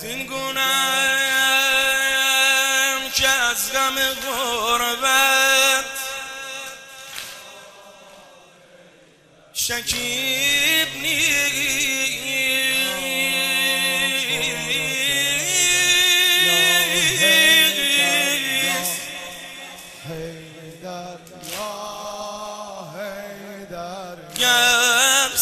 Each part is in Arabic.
زینگونم که از غم غربت شکیب نیست.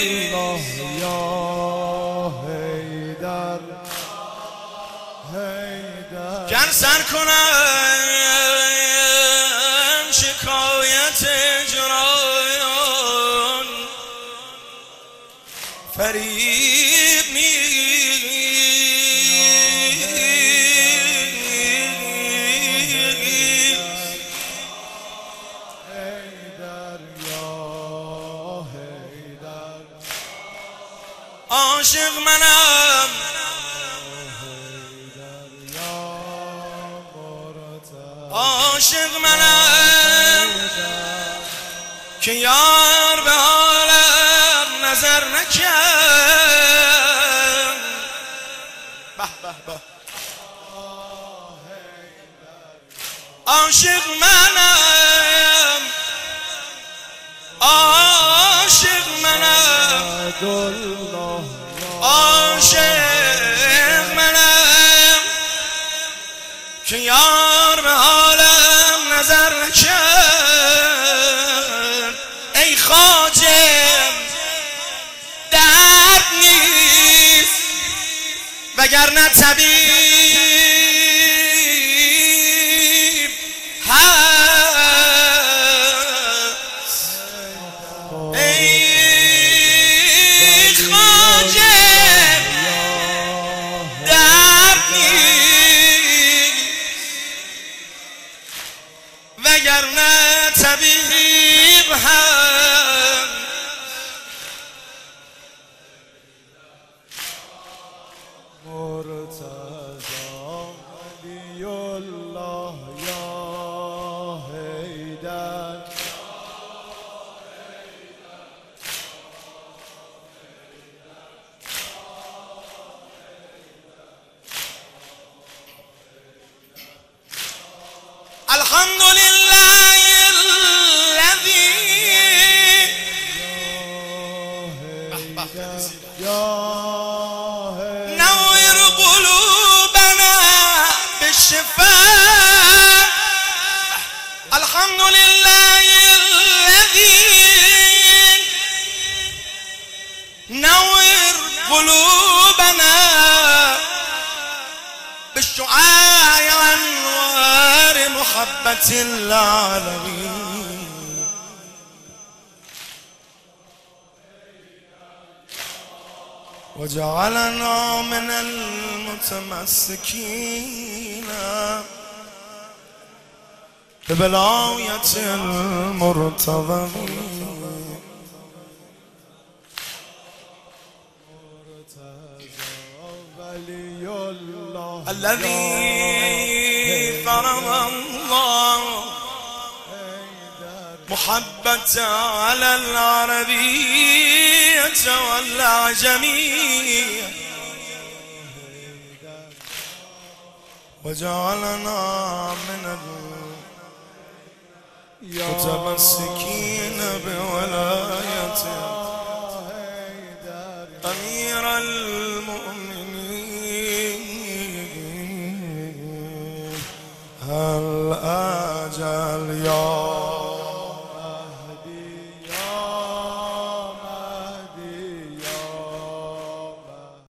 الله یا حیدر گر سر کنم عاشق منم. عاشق منم. که یار به حالم نظر به عاشق منم. عاشق منم. عاشق منم که یار به حالم نظر نکرد. ای خاجم درد نیست وگرنه طبیب هم مرتضی علی الله یا حیدر الحمد لله نور قلوبنا الحمد لله الذي نور قلوبنا بالشعاع انوار محبة العالمين. وجعلنا من المتمسكين ببلاية المرتضى. الذي فرض الله محبة على العربية والأعجمية وجعلنا من المتمسكين بولايته أمير المؤمنين. هل أجل يا